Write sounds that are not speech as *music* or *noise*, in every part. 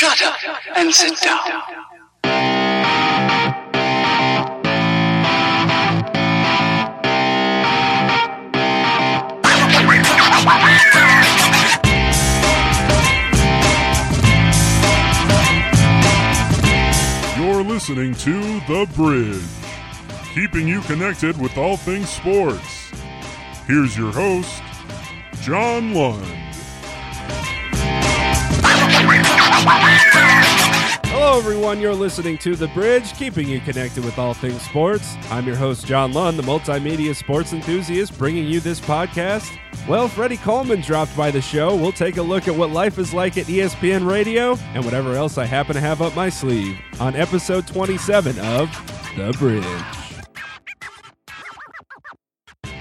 Shut up and sit down. You're listening to The Bridge, keeping you connected with all things sports. Here's your host, John Lund. Hello, everyone. You're listening to The Bridge, keeping you connected with all things sports. I'm your host, John Lund, the multimedia sports enthusiast, bringing you this podcast. Well, Freddie Coleman dropped by the show. We'll take a look at what life is like at ESPN Radio and whatever else I happen to have up my sleeve on episode 27 of The Bridge.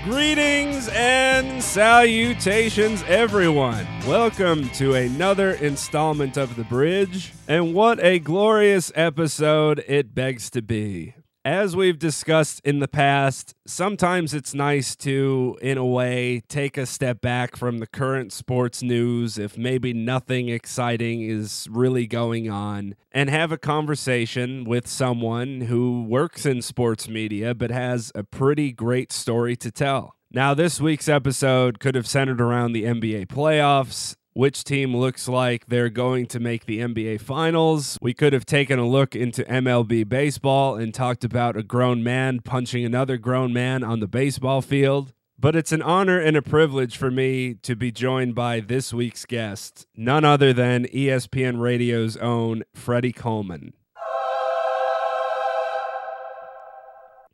Greetings and salutations, everyone. Welcome to another installment of The Bridge. And what a glorious episode it begs to be. As we've discussed in the past, sometimes it's nice to, in a way, take a step back from the current sports news if maybe nothing exciting is really going on and have a conversation with someone who works in sports media but has a pretty great story to tell. Now, this week's episode could have centered around the NBA playoffs, which team looks like they're going to make the NBA Finals. We could have taken a look into MLB baseball and talked about a grown man punching another grown man on the baseball field. But it's an honor and a privilege for me to be joined by this week's guest, none other than ESPN Radio's own Freddie Coleman.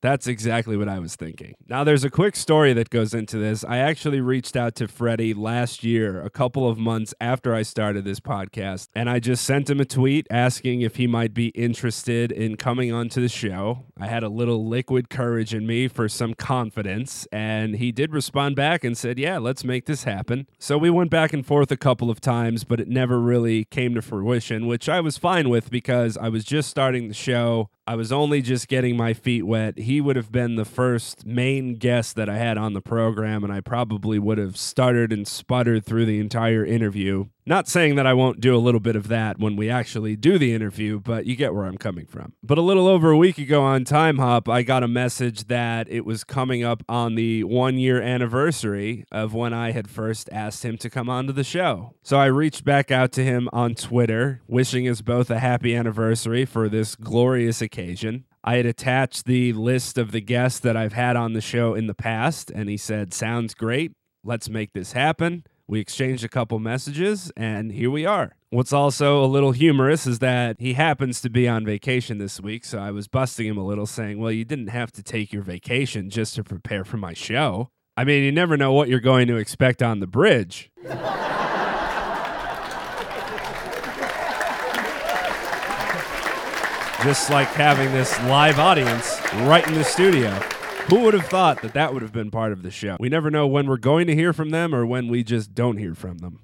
That's exactly what I was thinking. Now, there's a quick story that goes into this. I actually reached out to Freddie last year, a couple of months after I started this podcast, and I just sent him a tweet asking if he might be interested in coming onto the show. I had a little liquid courage in me for some confidence, and he did respond back and said, Yeah, let's make this happen. So we went back and forth a couple of times, but it never really came to fruition, which I was fine with because I was just starting the show. I was only just getting my feet wet. He would have been the first main guest that I had on the program, and I probably would have stuttered and sputtered through the entire interview. Not saying that I won't do a little bit of that when we actually do the interview, but you get where I'm coming from. But a little over a week ago on Time Hop, I got a message that it was coming up on the one year anniversary of when I had first asked him to come onto the show. So I reached back out to him on Twitter, wishing us both a happy anniversary for this glorious occasion. I had attached the list of the guests that I've had on the show in the past, and he said, Sounds great. Let's make this happen. We exchanged a couple messages, and here we are. What's also a little humorous is that he happens to be on vacation this week, so I was busting him a little, saying, Well, you didn't have to take your vacation just to prepare for my show. I mean, you never know what you're going to expect on the bridge. *laughs* Just like having this live audience right in the studio. Who would have thought that that would have been part of the show? We never know when we're going to hear from them or when we just don't hear from them.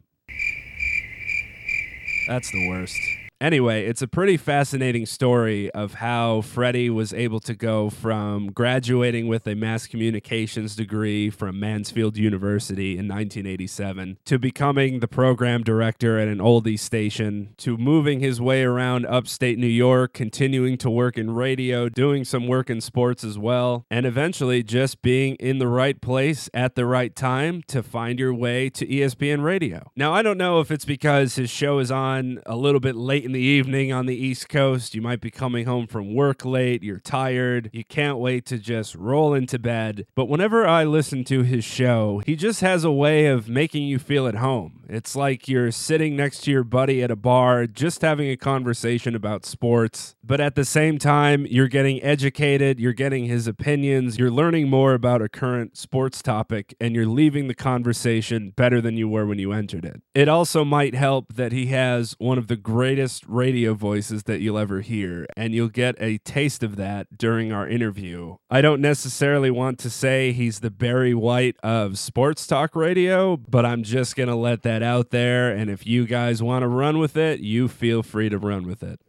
That's the worst. Anyway, it's a pretty fascinating story of how Freddie was able to go from graduating with a mass communications degree from Mansfield University in 1987 to becoming the program director at an oldie station to moving his way around upstate New York, continuing to work in radio, doing some work in sports as well, and eventually just being in the right place at the right time to find your way to ESPN Radio. Now, I don't know if it's because his show is on a little bit late in the evening on the East Coast. You might be coming home from work late, you're tired, you can't wait to just roll into bed. But whenever I listen to his show, he just has a way of making you feel at home. It's like you're sitting next to your buddy at a bar, just having a conversation about sports, but at the same time, you're getting educated, you're getting his opinions, you're learning more about a current sports topic, and you're leaving the conversation better than you were when you entered it. It also might help that he has one of the greatest radio voices that you'll ever hear, and you'll get a taste of that during our interview. I don't necessarily want to say he's the Barry White of sports talk radio, but I'm just going to let that out there. And if you guys want to run with it, you feel free to run with it.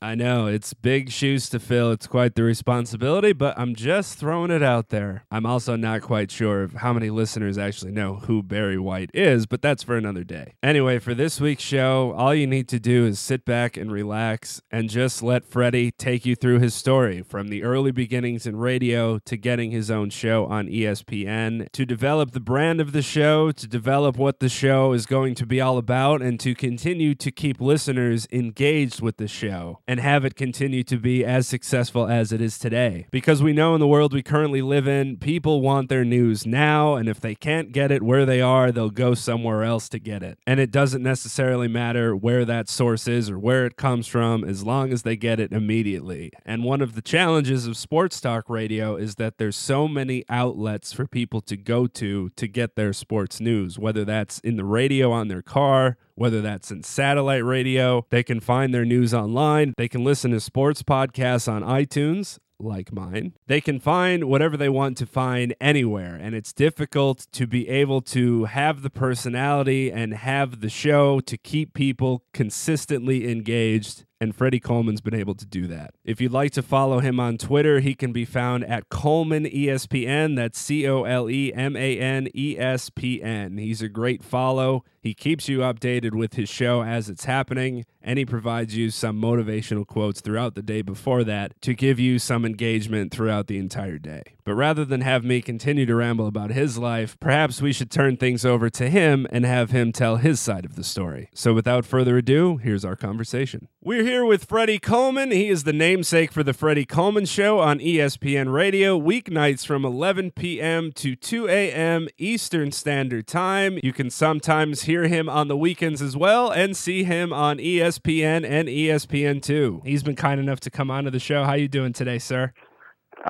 I know it's big shoes to fill. It's quite the responsibility, but I'm just throwing it out there. I'm also not quite sure of how many listeners actually know who Barry White is, but that's for another day. Anyway, for this week's show, all you need to do is sit back and relax and just let Freddie take you through his story from the early beginnings in radio to getting his own show on ESPN, to develop the brand of the show, to develop what the show is going to be all about, and to continue to keep listeners engaged with the show and have it continue to be as successful as it is today. Because we know in the world we currently live in, people want their news now, and if they can't get it where they are, they'll go somewhere else to get it. And it doesn't necessarily matter where that source is or where it comes from as long as they get it immediately. And one of the challenges of sports talk radio is that there's so many outlets for people to go to to get their sports news, whether that's in the radio on their car, whether that's in satellite radio. They can find their news online. They can listen to sports podcasts on iTunes like mine. They can find whatever they want to find anywhere, and it's difficult to be able to have the personality and have the show to keep people consistently engaged. And Freddie Coleman's been able to do that. If you'd like to follow him on Twitter, he can be found at Coleman ESPN. That's C O L E M A N E S P N. He's a great follow. He keeps you updated with his show as it's happening, and he provides you some motivational quotes throughout the day before that to give you some engagement throughout the entire day. But rather than have me continue to ramble about his life, perhaps we should turn things over to him and have him tell his side of the story. So without further ado, here's our conversation. We're here with Freddie Coleman. He is the namesake for the Freddie Coleman Show on ESPN Radio, weeknights from 11 p.m. to 2 a.m. Eastern Standard Time. You can sometimes hear him on the weekends as well and see him on ESPN and ESPN2. He's been kind enough to come onto the show. How you doing today, sir?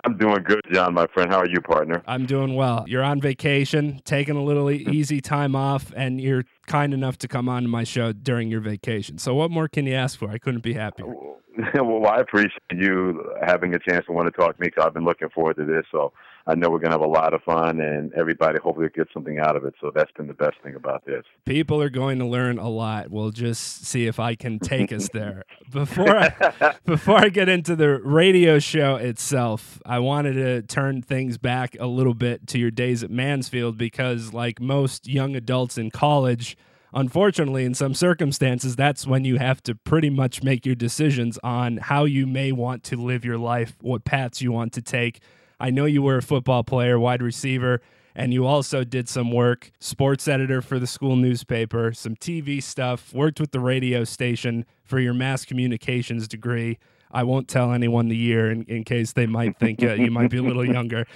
I'm doing good, John, my friend. How are you, partner? I'm doing well. You're on vacation, taking a little *laughs* easy time off, and you're kind enough to come on to my show during your vacation. So, what more can you ask for? I couldn't be happier. well, *laughs* I appreciate you having a chance to want to talk to me because I've been looking forward to this. So I know we're going to have a lot of fun, and everybody hopefully gets something out of it. So that's been the best thing about this. People are going to learn a lot. We'll just see if I can take us there. *laughs* Before I, *laughs* before I get into the radio show itself, I wanted to turn things back a little bit to your days at Mansfield because, like most young adults in college, unfortunately, in some circumstances, that's when you have to pretty much make your decisions on how you may want to live your life, what paths you want to take. I know you were a football player, wide receiver, and you also did some work, sports editor for the school newspaper, some TV stuff, worked with the radio station for your mass communications degree. I won't tell anyone the year in, in case they might think uh, you might be a little *laughs* younger.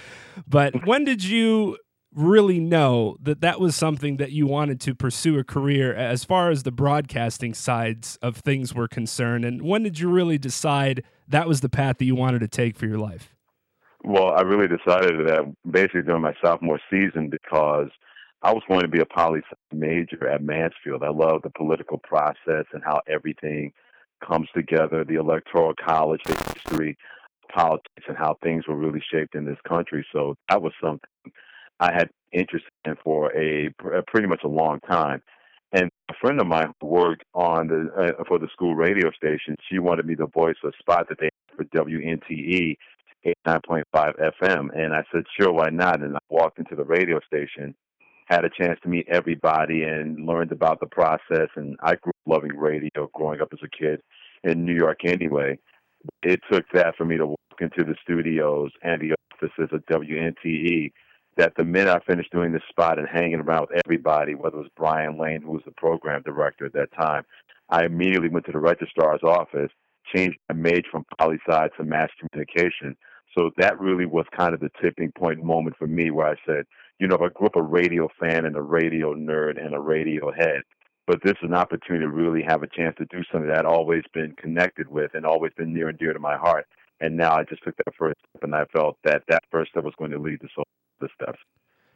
But when did you really know that that was something that you wanted to pursue a career as far as the broadcasting sides of things were concerned? And when did you really decide that was the path that you wanted to take for your life? Well, I really decided that basically during my sophomore season because I was going to be a poli major at Mansfield. I love the political process and how everything comes together, the electoral college, history, politics, and how things were really shaped in this country. So that was something I had interest in for a, a pretty much a long time. And a friend of mine who worked on the uh, for the school radio station, she wanted me to voice a spot that they had for WNTE 89.5 FM. And I said, sure, why not? And I walked into the radio station, had a chance to meet everybody and learned about the process. And I grew up loving radio growing up as a kid in New York anyway. It took that for me to walk into the studios and the offices of WNTE that the minute I finished doing this spot and hanging around with everybody, whether it was Brian Lane, who was the program director at that time, I immediately went to the registrar's office, changed my major from poli sci to mass communication. So that really was kind of the tipping point moment for me where I said, you know, I grew up a radio fan and a radio nerd and a radio head, but this is an opportunity to really have a chance to do something that I'd always been connected with and always been near and dear to my heart. And now I just took that first step, and I felt that that first step was going to lead to so the steps.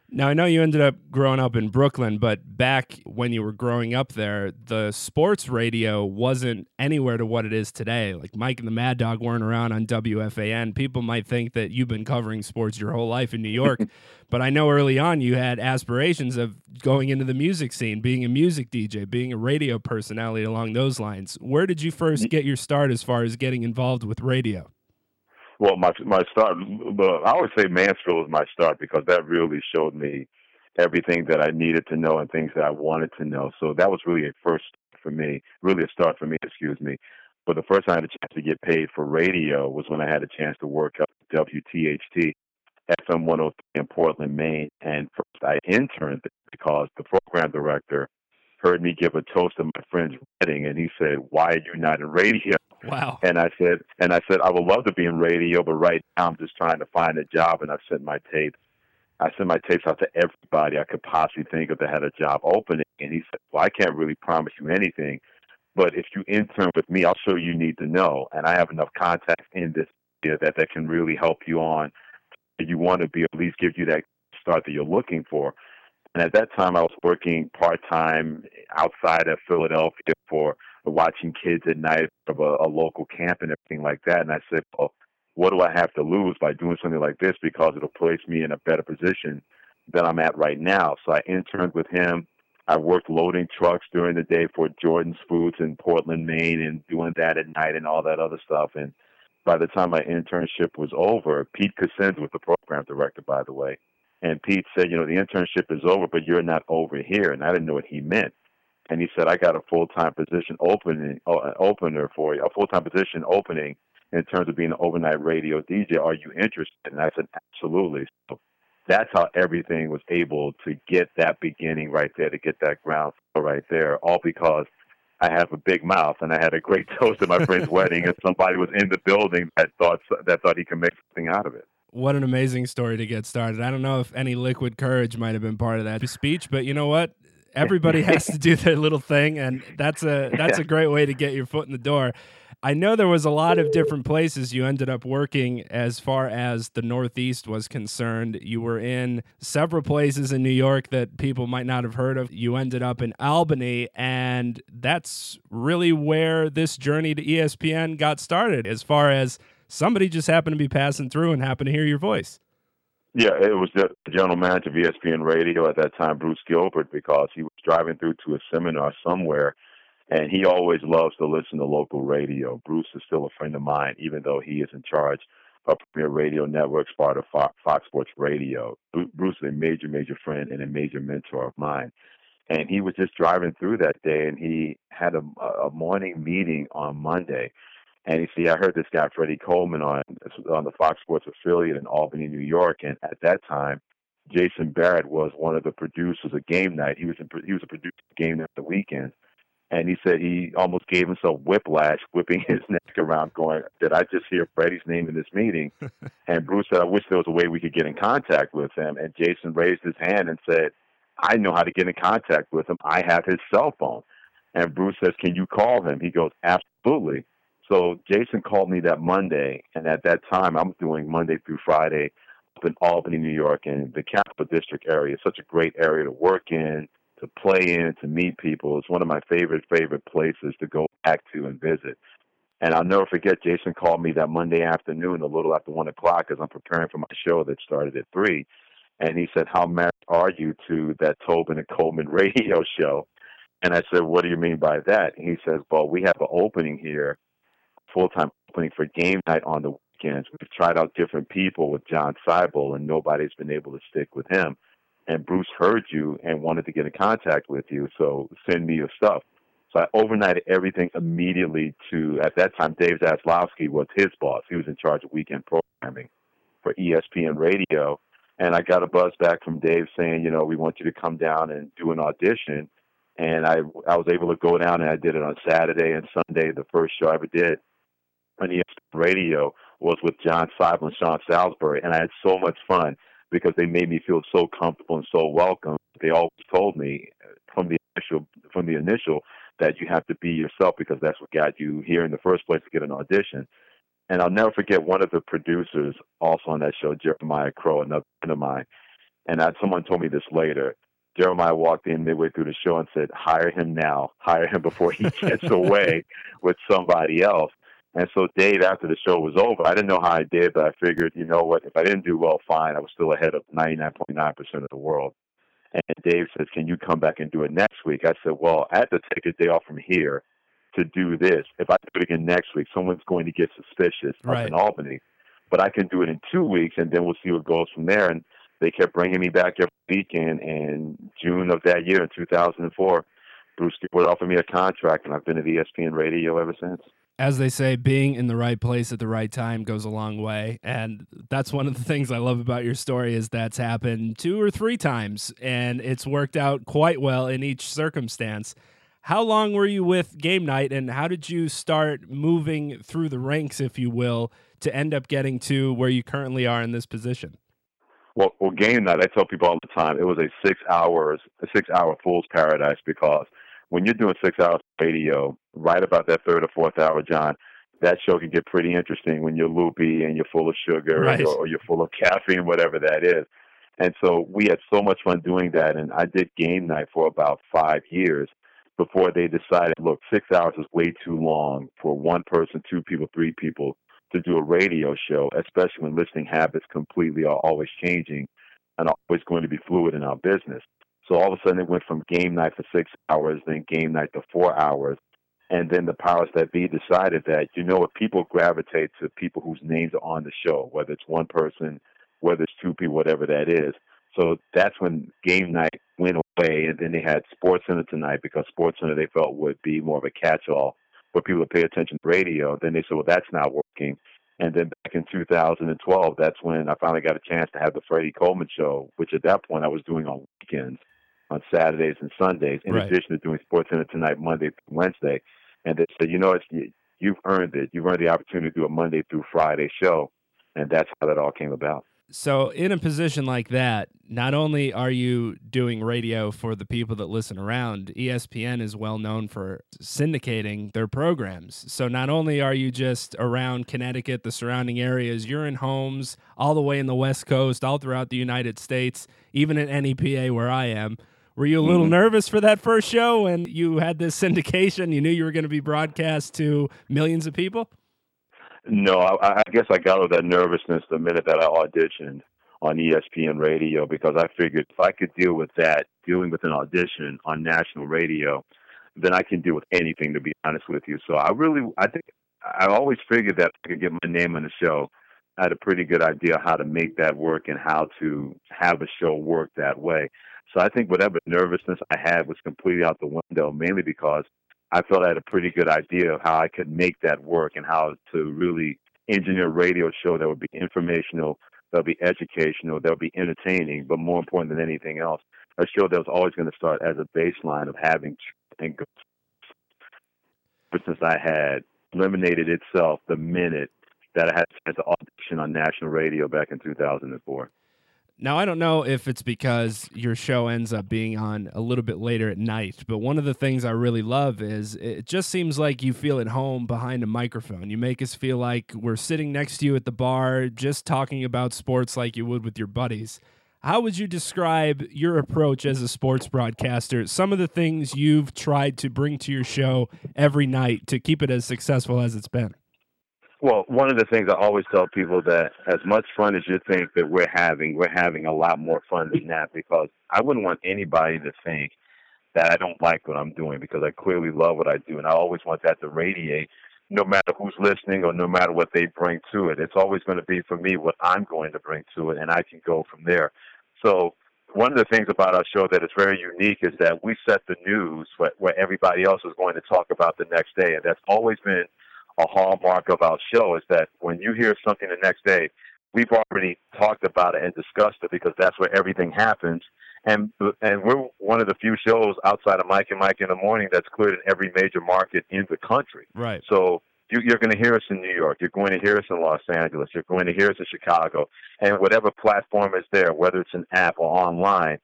Now, I know you ended up growing up in Brooklyn, but back when you were growing up there, the sports radio wasn't anywhere to what it is today. Like Mike and the Mad Dog weren't around on WFAN. People might think that you've been covering sports your whole life in New York, *laughs* but I know early on you had aspirations of going into the music scene, being a music DJ, being a radio personality along those lines. Where did you first get your start as far as getting involved with radio? Well, my my start, but I always say Mansfield was my start because that really showed me everything that I needed to know and things that I wanted to know. So that was really a first for me, really a start for me, excuse me. But the first time I had a chance to get paid for radio was when I had a chance to work up WTHT FM 103 in Portland, Maine. And first I interned because the program director heard me give a toast at my friend's wedding, and he said, "Why are you not in radio?" Wow. And I said, and I said, I would love to be in radio, but right now I'm just trying to find a job, and I've sent my tapes. I sent my tapes out to everybody I could possibly think of that had a job opening. And he said, Well, I can't really promise you anything, but if you intern with me, I'll show you need to know. And I have enough contacts in this area that that can really help you on. You want to be at least give you that start that you're looking for. And at that time, I was working part time outside of Philadelphia for watching kids at night of a, a local camp and everything like that. And I said, well, what do I have to lose by doing something like this? Because it'll place me in a better position than I'm at right now. So I interned with him. I worked loading trucks during the day for Jordan's Foods in Portland, Maine, and doing that at night and all that other stuff. And by the time my internship was over, Pete Cosenza was the program director, by the way. And Pete said, you know, the internship is over, but you're not over here. And I didn't know what he meant. And he said, I got a full time position opening, uh, opener for you, a full time position opening in terms of being an overnight radio DJ. Are you interested? And I said, absolutely. So that's how everything was able to get that beginning right there, to get that ground right there, all because I have a big mouth and I had a great *laughs* toast at my friend's wedding, and somebody was in the building that thought that thought he could make something out of it what an amazing story to get started. I don't know if any liquid courage might have been part of that speech, but you know what? Everybody has to do *laughs* their little thing, and that's a that's a great way to get your foot in the door. I know there was a lot of different places you ended up working as far as the Northeast was concerned. You were in several places in New York that people might not have heard of. You ended up in Albany, and that's really where this journey to ESPN got started as far as somebody just happened to be passing through and happened to hear your voice. Yeah, it was the general manager of ESPN Radio at that time, Bruce Gilbert, because he was driving through to a seminar somewhere, and he always loves to listen to local radio. Bruce is still a friend of mine, even though he is in charge of Premiere Radio Network's part of Fox Sports Radio. Bruce is a major, major friend and a major mentor of mine. And he was just driving through that day, and he had a, a morning meeting on Monday and you see, I heard this guy Freddie Coleman on on the Fox Sports affiliate in Albany, New York, and at that time, Jason Barrett was one of the producers of Game Night. He was in, he was a producer of Game Night the weekend, and he said he almost gave himself whiplash, whipping *laughs* his neck around, going, "Did I just hear Freddie's name in this meeting?" *laughs* and Bruce said, "I wish there was a way we could get in contact with him." And Jason raised his hand and said, "I know how to get in contact with him. I have his cell phone." And Bruce says, "Can you call him?" He goes, "Absolutely." So Jason called me that Monday, and at that time, I'm doing Monday through Friday up in Albany, New York, and the Capital District area. It's such a great area to work in, to play in, to meet people. It's one of my favorite, favorite places to go back to and visit. And I'll never forget, Jason called me that Monday afternoon, a little after one o'clock, as I'm preparing for my show that started at three. And he said, How married are you to that Tobin and Coleman *laughs* radio show? And I said, What do you mean by that? And he says, Well, we have an opening here full time opening for game night on the weekends. We've tried out different people with John Seibel, and nobody's been able to stick with him. And Bruce heard you and wanted to get in contact with you, so send me your stuff. So I overnighted everything immediately to, at that time, Dave Zaslavsky was his boss. He was in charge of weekend programming for ESPN Radio. And I got a buzz back from Dave saying, you know, we want you to come down and do an audition. And I, I was able to go down and I did it on Saturday and Sunday, the first show I ever did on ESPN radio was with John Seibel and Sean Salisbury, and I had so much fun because they made me feel so comfortable and so welcome. They always told me uh, from the initial from the initial that you have to be yourself because that's what got you here in the first place to get an audition. And I'll never forget one of the producers also on that show, Jeremiah Crow, another friend of mine. And I, someone told me this later. Jeremiah walked in midway through the show and said, "Hire him now. Hire him before he *laughs* gets away with somebody else." And so Dave, after the show was over, I didn't know how I did, but I figured, you know what? If I didn't do well, fine. I was still ahead of 99.9% of the world. And Dave says, "Can you come back and do it next week?" I said, "Well, I have to take a day off from here to do this. If I do it again next week, someone's going to get suspicious Right. up in Albany. But I can do it in two weeks, and then we'll see what goes from there." And they kept bringing me back every weekend. And June of that year, in 2004, Bruce Stewart offered me a contract, and I've been at ESPN Radio ever since. As they say, being in the right place at the right time goes a long way. And that's one of the *laughs* things I love about your story is that's happened two or three times and it's worked out quite well in each circumstance. How long were you with Game Night and how did you start moving through the ranks, if you will, to end up getting to where you currently are in this position? Well, well, game night. I tell people all the time it was a six hours, a six hour fool's paradise because when you're doing six hours of radio, right about that third or fourth hour, John, that show can get pretty interesting when you're loopy and you're full of sugar Right. or, or you're full of caffeine, whatever that is. And so we had so much fun doing that. And I did game night for about five years before they decided, look, six hours is way too long for one person, two people, three people to do a radio show, especially when listening habits completely are always changing and always going to be fluid in our business. So all of a sudden it went from game night for six hours, then game night to four hours. And then the powers that be decided that, you know what, people gravitate to people whose names are on the show, whether it's one person, whether it's two people, whatever that is. So that's when game night went away, and then they had SportsCenter tonight because SportsCenter they felt would be more of a catch-all for people to pay attention to radio. Then they said, well, that's not working. And then back in 2012, that's when I finally got a chance to have the Freddie Coleman show, which at that point I was doing on weekends, on Saturdays and Sundays, in Right. addition to doing SportsCenter tonight, Monday through Wednesday. And they said, you know, it's, you, you've earned it. You've earned the opportunity to do a Monday through Friday show. And that's how that all came about. So, in a position like that, not only are you doing radio for the people that listen around, ESPN is well known for syndicating their programs. So, not only are you just around Connecticut, the surrounding areas, you're in homes all the way in the West Coast, all throughout the United States, even at NEPA where I am. Were you a little Mhm. nervous for that first show when you had this syndication? You knew you were going to be broadcast to millions of people? No, I, I guess I got over that nervousness the minute that I auditioned on ESPN radio because I figured if I could deal with that, dealing with an audition on national radio, then I can deal with anything. To be honest with you, so I really, I think, I always figured that if I could get my name on the show. I had a pretty good idea how to make that work and how to have a show work that way. So I think whatever nervousness I had was completely out the window, mainly because I felt I had a pretty good idea of how I could make that work and how to really engineer a radio show that would be informational, that would be educational, that would be entertaining, but more important than anything else, a show that was always going to start as a baseline of having. Since I had eliminated itself the minute that I had to audition on national radio back in 2004. Now, I don't know if it's because your show ends up being on a little bit later at night, but one of the things I really love is it just seems like you feel at home behind a microphone. You make us feel like we're sitting next to you at the bar, just talking about sports like you would with your buddies. How would you describe your approach as a sports broadcaster? Some of the things you've tried to bring to your show every night to keep it as successful as it's been. Well, one of the things I always tell people that as much fun as you think that we're having, we're having a lot more fun than that because I wouldn't want anybody to think that I don't like what I'm doing because I clearly love what I do and I always want that to radiate no matter who's listening or no matter what they bring to it. It's always going to be for me what I'm going to bring to it and I can go from there. So one of the things about our show that is very unique is that we set the news where, where everybody else is going to talk about the next day and that's always been a hallmark of our show is that when you hear something the next day, we've already talked about it and discussed it because that's where everything happens. And and we're one of the few shows outside of Mike and Mike in the morning that's cleared in every major market in the country. Right. So you, you're going to hear us in New York. You're going to hear us in Los Angeles. You're going to hear us in Chicago. And whatever platform is there, whether it's an app or online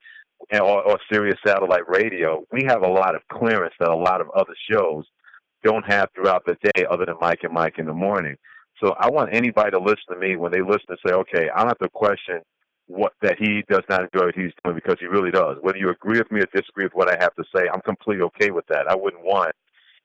or, or Sirius satellite radio, we have a lot of clearance that a lot of other shows don't have throughout the day other than Mike and Mike in the morning. So I want anybody to listen to me when they listen to say, okay, I don't have to question what that he does not enjoy what he's doing because he really does. Whether you agree with me or disagree with what I have to say, I'm completely okay with that. I wouldn't want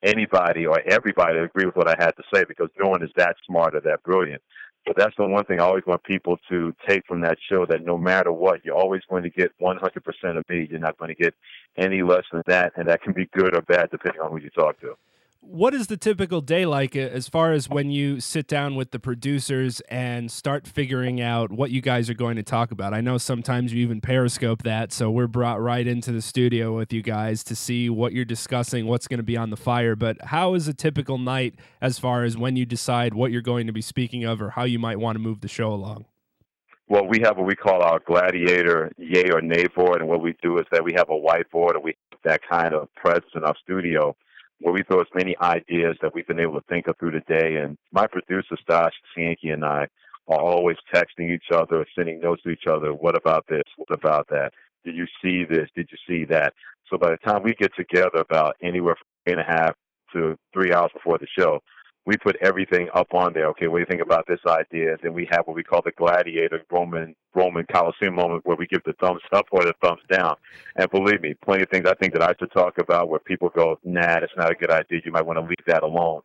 anybody or everybody to agree with what I had to say because no one is that smart or that brilliant. But that's the one thing I always want people to take from that show that no matter what, you're always going to get 100% of me. You're not going to get any less than that. And that can be good or bad depending on who you talk to what is the typical day like uh, as far as when you sit down with the producers and start figuring out what you guys are going to talk about? I know sometimes you even periscope that, so we're brought right into the studio with you guys to see what you're discussing, what's going to be on the fire. But how is a typical night as far as when you decide what you're going to be speaking of or how you might want to move the show along? Well, we have what we call our gladiator yay or nay board, and what we do is that we have a whiteboard and we have that kind of presence in our studio where we throw as many ideas that we've been able to think of through the day. And my producer, Stash Sankey, and I are always texting each other, sending notes to each other. What about this? What about that? Did you see this? Did you see that? So by the time we get together about anywhere from three and a half to three hours before the show, we put everything up on there. Okay, what do you think about this idea? Then we have what we call the gladiator Roman Roman Coliseum moment where we give the thumbs up or the thumbs down. And believe me, plenty of things I think that I should talk about where people go, nah, that's not a good idea. You might want to leave that alone.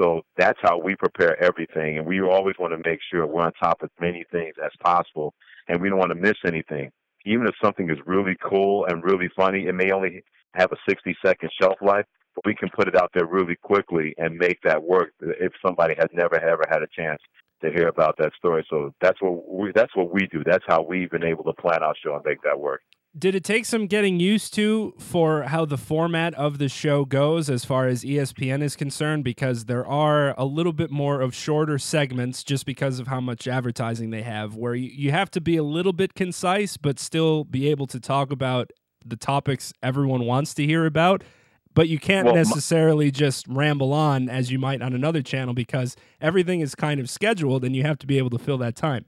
So that's how we prepare everything. And we always want to make sure we're on top of many things as possible. And we don't want to miss anything. Even if something is really cool and really funny, it may only have a 60 second shelf life we can put it out there really quickly and make that work if somebody has never ever had a chance to hear about that story. So that's what we that's what we do. That's how we've been able to plan our show and make that work. Did it take some getting used to for how the format of the show goes as far as ESPN is concerned? Because there are a little bit more of shorter segments just because of how much advertising they have, where you have to be a little bit concise, but still be able to talk about the topics everyone wants to hear about but you can't well, necessarily just ramble on as you might on another channel because everything is kind of scheduled and you have to be able to fill that time.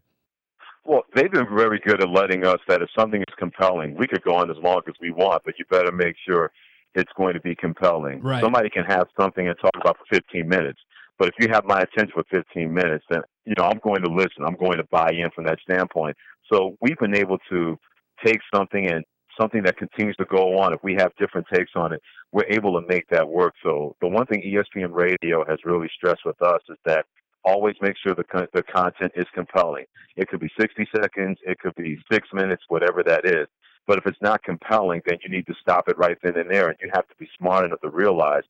Well, they've been very good at letting us that if something is compelling, we could go on as long as we want, but you better make sure it's going to be compelling. Right. Somebody can have something and talk about for 15 minutes, but if you have my attention for 15 minutes, then you know I'm going to listen. I'm going to buy in from that standpoint. So we've been able to take something and something that continues to go on. If we have different takes on it, we're able to make that work. So the one thing ESPN Radio has really stressed with us is that always make sure the the content is compelling. It could be 60 seconds, it could be six minutes, whatever that is. But if it's not compelling, then you need to stop it right then and there, and you have to be smart enough to realize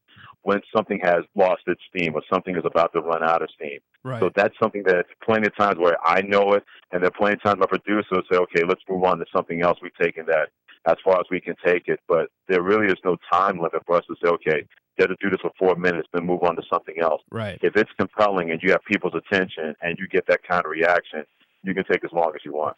when something has lost its steam or something is about to run out of steam. Right. So that's something that plenty of times where I know it, and there are plenty of times my producer will say, "Okay, let's move on to something else. We've taken that as far as we can take it. But there really is no time limit for us to say, okay, you have to do this for four minutes, then move on to something else. Right. If it's compelling and you have people's attention and you get that kind of reaction, you can take as long as you want.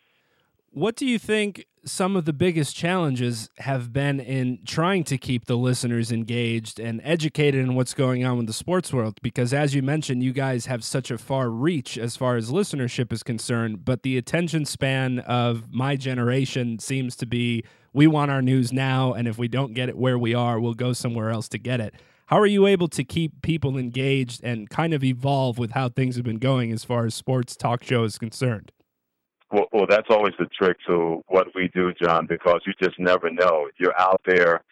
What do you think some of the biggest challenges have been in trying to keep the listeners engaged and educated in what's going on with the sports world? Because as you mentioned, you guys have such a far reach as far as listenership is concerned, but the attention span of my generation seems to be we want our news now, and if we don't get it where we are, we'll go somewhere else to get it. How are you able to keep people engaged and kind of evolve with how things have been going as far as sports talk show is concerned? Well, well, that's always the trick to what we do, John, because you just never know. You're out there,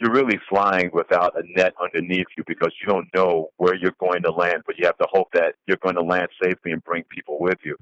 you're really flying without a net underneath you because you don't know where you're going to land, but you have to hope that you're going to land safely and bring people with you.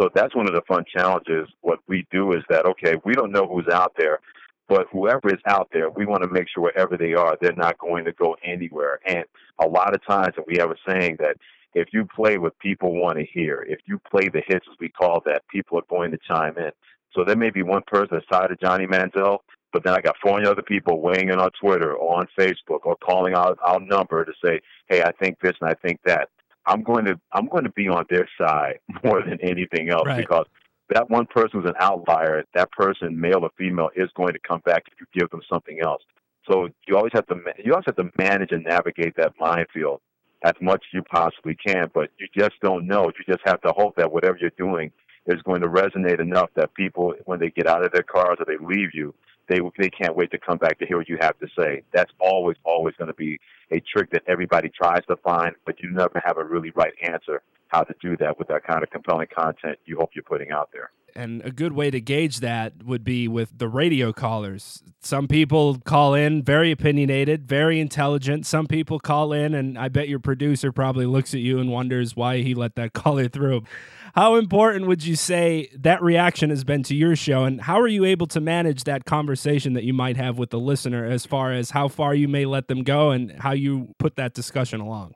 So that's one of the fun challenges. What we do is that, okay, we don't know who's out there, but whoever is out there, we want to make sure wherever they are, they're not going to go anywhere. And a lot of times, we have a saying that if you play what people want to hear, if you play the hits, as we call that, people are going to chime in. So there may be one person aside of Johnny Manziel, but then I got 40 other people weighing in on Twitter or on Facebook or calling out our number to say, hey, I think this and I think that. I'm going to I'm going to be on their side *laughs* more than anything else right. because that one person who's an outlier, that person, male or female, is going to come back if you give them something else. So you always have to you always have to manage and navigate that minefield as much as you possibly can, but you just don't know. You just have to hope that whatever you're doing is going to resonate enough that people, when they get out of their cars or they leave you, they they can't wait to come back to hear what you have to say. That's always always going to be a trick that everybody tries to find, but you never have a really right answer how to do that with that kind of compelling content you hope you're putting out there. And a good way to gauge that would be with the radio callers. Some people call in very opinionated, very intelligent. Some people call in, and I bet your producer probably looks at you and wonders why he let that *laughs* caller through. How important would you say that reaction has been to your show? And how are you able to manage that conversation that you might have with the listener as far as how far you may let them go and how you put that discussion along?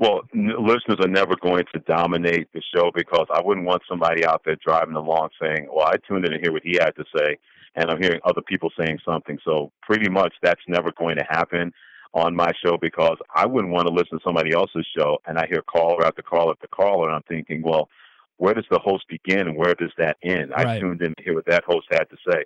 Well, n- listeners are never going to dominate the show because I wouldn't want somebody out there driving along saying, "Well, I tuned in to hear what he had to say," and I'm hearing other people saying something. So pretty much that's never going to happen on my show because I wouldn't want to listen to somebody else's show and I hear caller after caller after caller, and I'm thinking, well, where does the host begin and where does that end? Right. I tuned in to hear what that host had to say.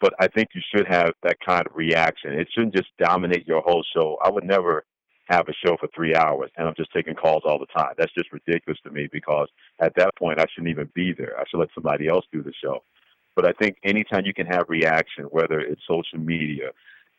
But I think you should have that kind of reaction. It shouldn't just dominate your whole show. I would never have a show for three hours and I'm just taking calls all the time. That's just ridiculous to me because at that point I shouldn't even be there. I should let somebody else do the show. But I think anytime you can have reaction, whether it's social media,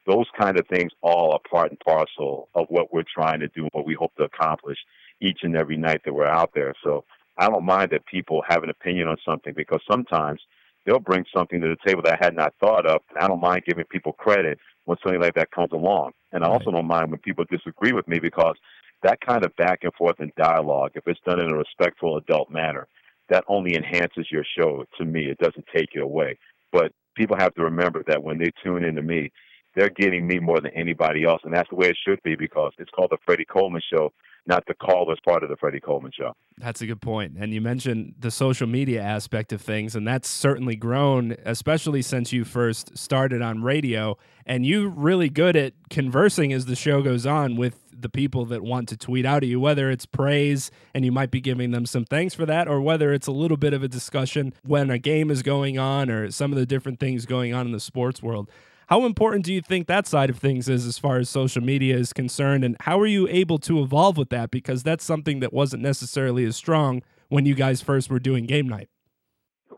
those kind of things all are part and parcel of what we're trying to do, what we hope to accomplish each and every night that we're out there. So I don't mind that people have an opinion on something because sometimes they'll bring something to the table that I had not thought of. And I don't mind giving people credit when something like that comes along. And I also don't mind when people disagree with me because that kind of back and forth and dialogue, if it's done in a respectful adult manner, that only enhances your show to me. It doesn't take it away. But people have to remember that when they tune into me, they're getting me more than anybody else. And that's the way it should be because it's called the Freddie Coleman Show, not the caller's part of the Freddie Coleman Show. That's a good point. And you mentioned the social media aspect of things, and that's certainly grown, especially since you first started on radio. And you're really good at conversing as the show goes on with the people that want to tweet out at you, whether it's praise and you might be giving them some thanks for that, or whether it's a little bit of a discussion when a game is going on or some of the different things going on in the sports world. How important do you think that side of things is as far as social media is concerned? And how are you able to evolve with that? Because that's something that wasn't necessarily as strong when you guys first were doing game night.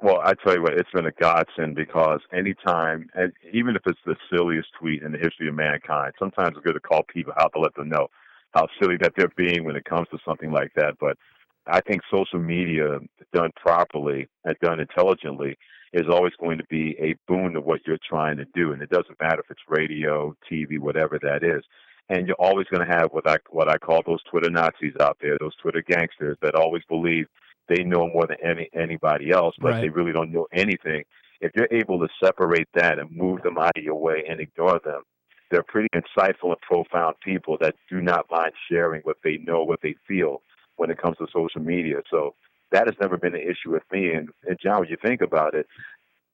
Well, I tell you what, it's been a godsend because anytime, and even if it's the silliest tweet in the history of mankind, sometimes it's good to call people out to let them know how silly that they're being when it comes to something like that. But I think social media done properly and done intelligently is always going to be a boon to what you're trying to do. And it doesn't matter if it's radio, TV, whatever that is. And you're always going to have what I what I call those Twitter Nazis out there, those Twitter gangsters that always believe they know more than any anybody else, but Right. they really don't know anything. If you're able to separate that and move them out of your way and ignore them, they're pretty insightful and profound people that do not mind sharing what they know, what they feel when it comes to social media. So that has never been an issue with me. And, and John, when you think about it,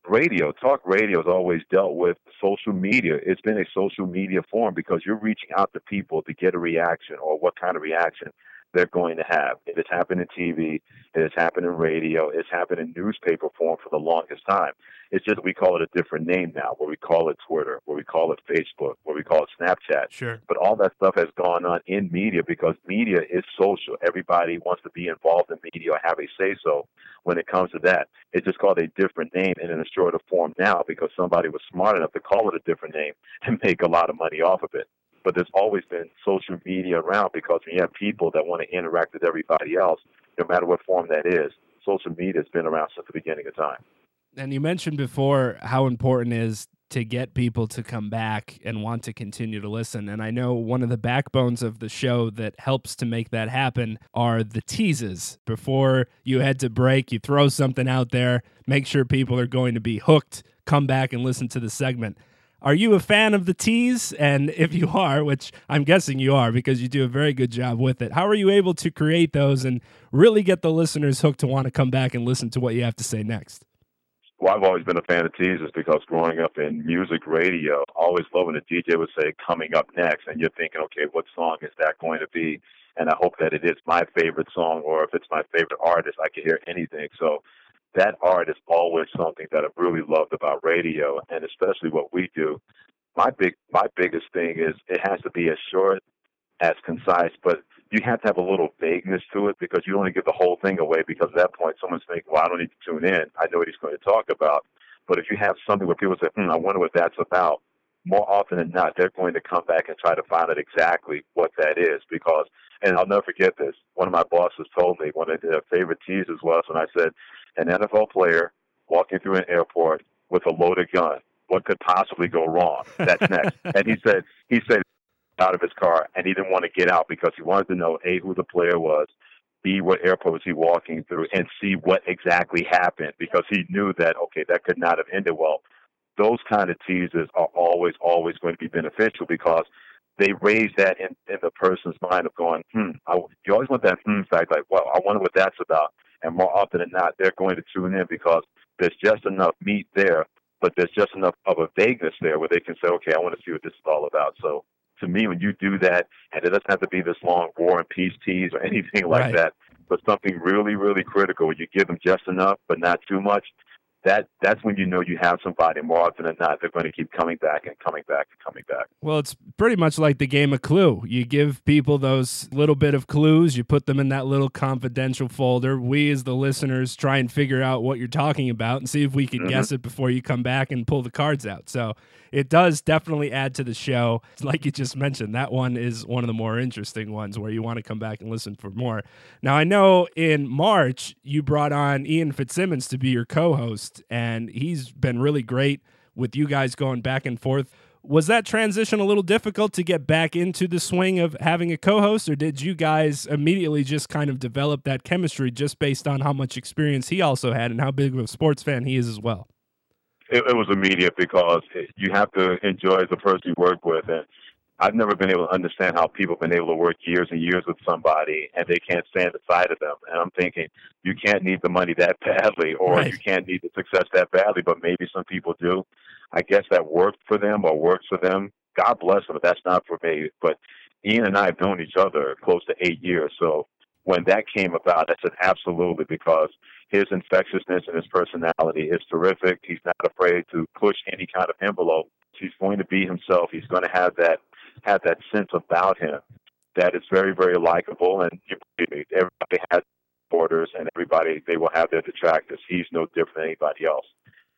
radio, talk radio has always dealt with social media. It's been a social media form because you're reaching out to people to get a reaction or what kind of reaction they're going to have. It has happened in TV, it has happened in radio, it's happened in newspaper form for the longest time. It's just we call it a different name now, where we call it Twitter, where we call it Facebook, where we call it Snapchat. Sure. But all that stuff has gone on in media because media is social. Everybody wants to be involved in media or have a say so when it comes to that. It's just called a different name and in a shorter form now because somebody was smart enough to call it a different name *laughs* and make a lot of money off of it. But there's always been social media around because when you have people that want to interact with everybody else, no matter what form that is, social media has been around since the beginning of time. And you mentioned before how important it is to get people to come back and want to continue to listen. And I know one of the backbones of the show that helps to make that happen are the teases. Before you head to break, you throw something out there, make sure people are going to be hooked, come back and listen to the segment. Are you a fan of the tease? And if you are, which I'm guessing you are because you do a very good job with it, how are you able to create those and really get the listeners hooked to want to come back and listen to what you have to say next? Well, I've always been a fan of teasers because growing up in music radio, always when the DJ would say coming up next, and you're thinking, okay, what song is that going to be? And I hope that it is my favorite song, or if it's my favorite artist, I can hear anything. So that art is always something that I've really loved about radio, and especially what we do. My big, my biggest thing is it has to be as short, as concise, but you have to have a little vagueness to it because you don't want to give the whole thing away because at that point someone's thinking, well, I don't need to tune in. I know what he's going to talk about. But if you have something where people say, hmm, I wonder what that's about, more often than not, they're going to come back and try to find out exactly what that is because, and I'll never forget this, one of my bosses told me one of their favorite teasers was when I said, an NFL player walking through an airport with a loaded gun. What could possibly go wrong? That's *laughs* next. and he said he said out of his car and he didn't want to get out because he wanted to know a who the player was, b what airport was he walking through, and see what exactly happened because he knew that okay that could not have ended well. Those kind of teasers are always always going to be beneficial because they raise that in, in the person's mind of going, hmm. I, you always want that hmm fact, like, well, I wonder what that's about. And more often than not, they're going to tune in because there's just enough meat there, but there's just enough of a vagueness there where they can say, okay, I want to see what this is all about. So to me, when you do that, and it doesn't have to be this long war and peace tease or *laughs* anything like Right. that, but something really, really critical, when you give them just enough, but not too much. That that's when you know you have somebody. More often than not, they're going to keep coming back and coming back and coming back. Well, it's pretty much like the game of Clue. You give people those little bit of clues, you put them in that little confidential folder. We, as the listeners, try and figure out what you're talking about and see if we can Mhm. guess it before you come back and pull the cards out. So it does definitely add to the show. Like you just mentioned, that one is one of the more interesting ones where you want to come back and listen for more. Now, I know in March you brought on Ian Fitzsimmons to be your co host, and he's been really great with you guys going back and forth. Was that transition a little difficult to get back into the swing of having a co host, or did you guys immediately just kind of develop that chemistry just based on how much experience he also had and how big of a sports fan he is as well? it, it was immediate because you have to enjoy the person you work with and I've never been able to understand how people have been able to work years and years with somebody and they can't stand the sight of them. And I'm thinking, you can't need the money that *laughs* badly or Right. you can't need the success that badly, but maybe some people do. I guess that worked for them or works for them. God bless them, but that's not for me. But Ian and I have known each other close to eight years. So when that came about, I said absolutely because his infectiousness and his personality is terrific. He's not afraid to push any kind of envelope. He's going to be himself. He's going to have that have that sense about him that is very very likable. And everybody has supporters, and everybody they will have their detractors. He's no different than anybody else.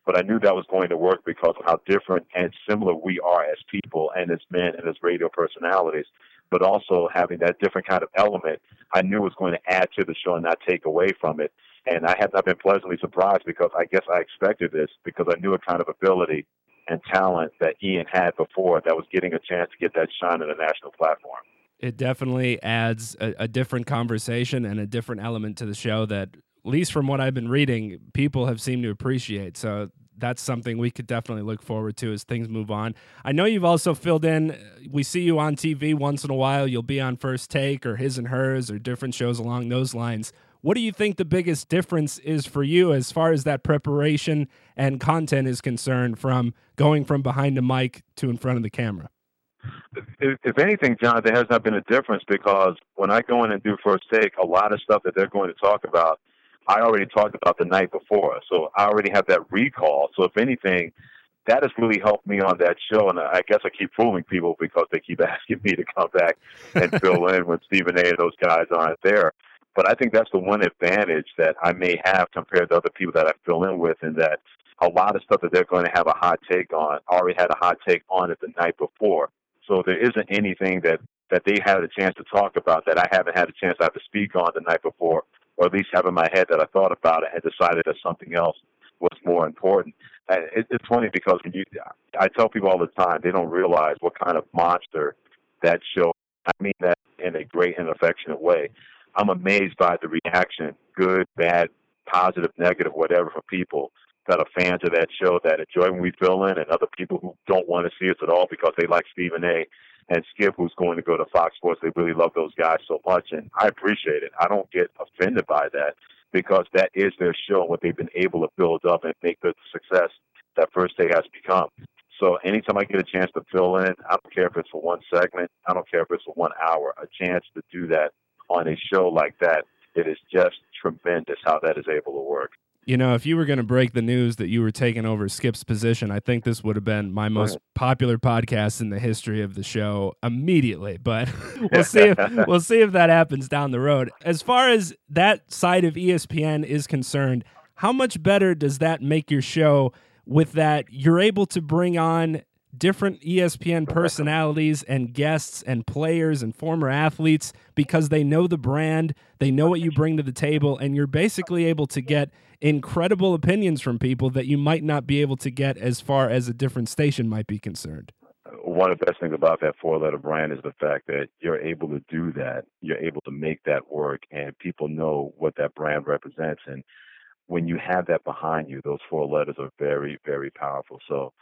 But I knew that was going to work because of how different and similar we are as people and as men and as radio personalities. But also having that different kind of element, I knew was going to add to the show and not take away from it. And I have not been pleasantly surprised because I guess I expected this because I knew a kind of ability and talent that Ian had before that was getting a chance to get that shine on a national platform. It definitely adds a, a different conversation and a different element to the show that, at least from what I've been reading, people have seemed to appreciate. So that's something we could definitely look forward to as things move on. I know you've also filled in. Uh, we see you on TV once in a while. You'll be on First Take or His and Hers or different shows along those lines. What do you think the biggest difference is for you as far as that preparation and content is concerned from going from behind the mic to in front of the camera? if, if anything, John, there has not been a difference because when I go in and do first take, a lot of stuff that they're going to talk about, I already talked about the night before. So I already have that recall. So if anything, that has really helped me on that show. And I guess I keep fooling people because they keep *laughs* asking me to come back and fill in when Stephen A. and those guys aren't there. But I think that's the one advantage that I may have compared to other people that I fill in with, in that a lot of stuff that they're going to have a hot take on, already had a hot take on it the night before. So there isn't anything that that they had a chance to talk about that I haven't had a chance to have to speak on the night before, or at least have in my head that I thought about it and decided that something else was more important. And it, it's funny because when you, I tell people all the time, they don't realize what kind of monster that show. I mean that in a great and affectionate way. I'm amazed by the reaction, good, bad, positive, negative, whatever, from people that are fans of that show that enjoy when we fill in, and other people who don't want to see us at all because they like Stephen A. and Skip, who's going to go to Fox Sports. They really love those guys so much, and I appreciate it. I don't get offended by that because that is their show, what they've been able to build up and make the success that First Take has become. So anytime I get a chance to fill in, I don't care if it's for one segment, I don't care if it's for one hour, a chance to do that on a show like that, it is just tremendous how that is able to work. You know, if you were going to break the news that you were taking over Skip's position, I think this would have been my most popular podcast in the history of the show immediately. But *laughs* we'll see if *laughs* we'll see if that happens down the road. As far as that side of ESPN is concerned, how much better does that make your show with that you're able to bring on different ESPN personalities and guests and players and former athletes because they know the brand, they know what you bring to the table, and you're basically able to get incredible opinions from people that you might not be able to get as far as a different station might be concerned. One of the best things about that four letter brand is the fact that you're able to do that. You're able to make that work, and people know what that brand represents. And when you have that behind you, those four letters are very, very powerful. So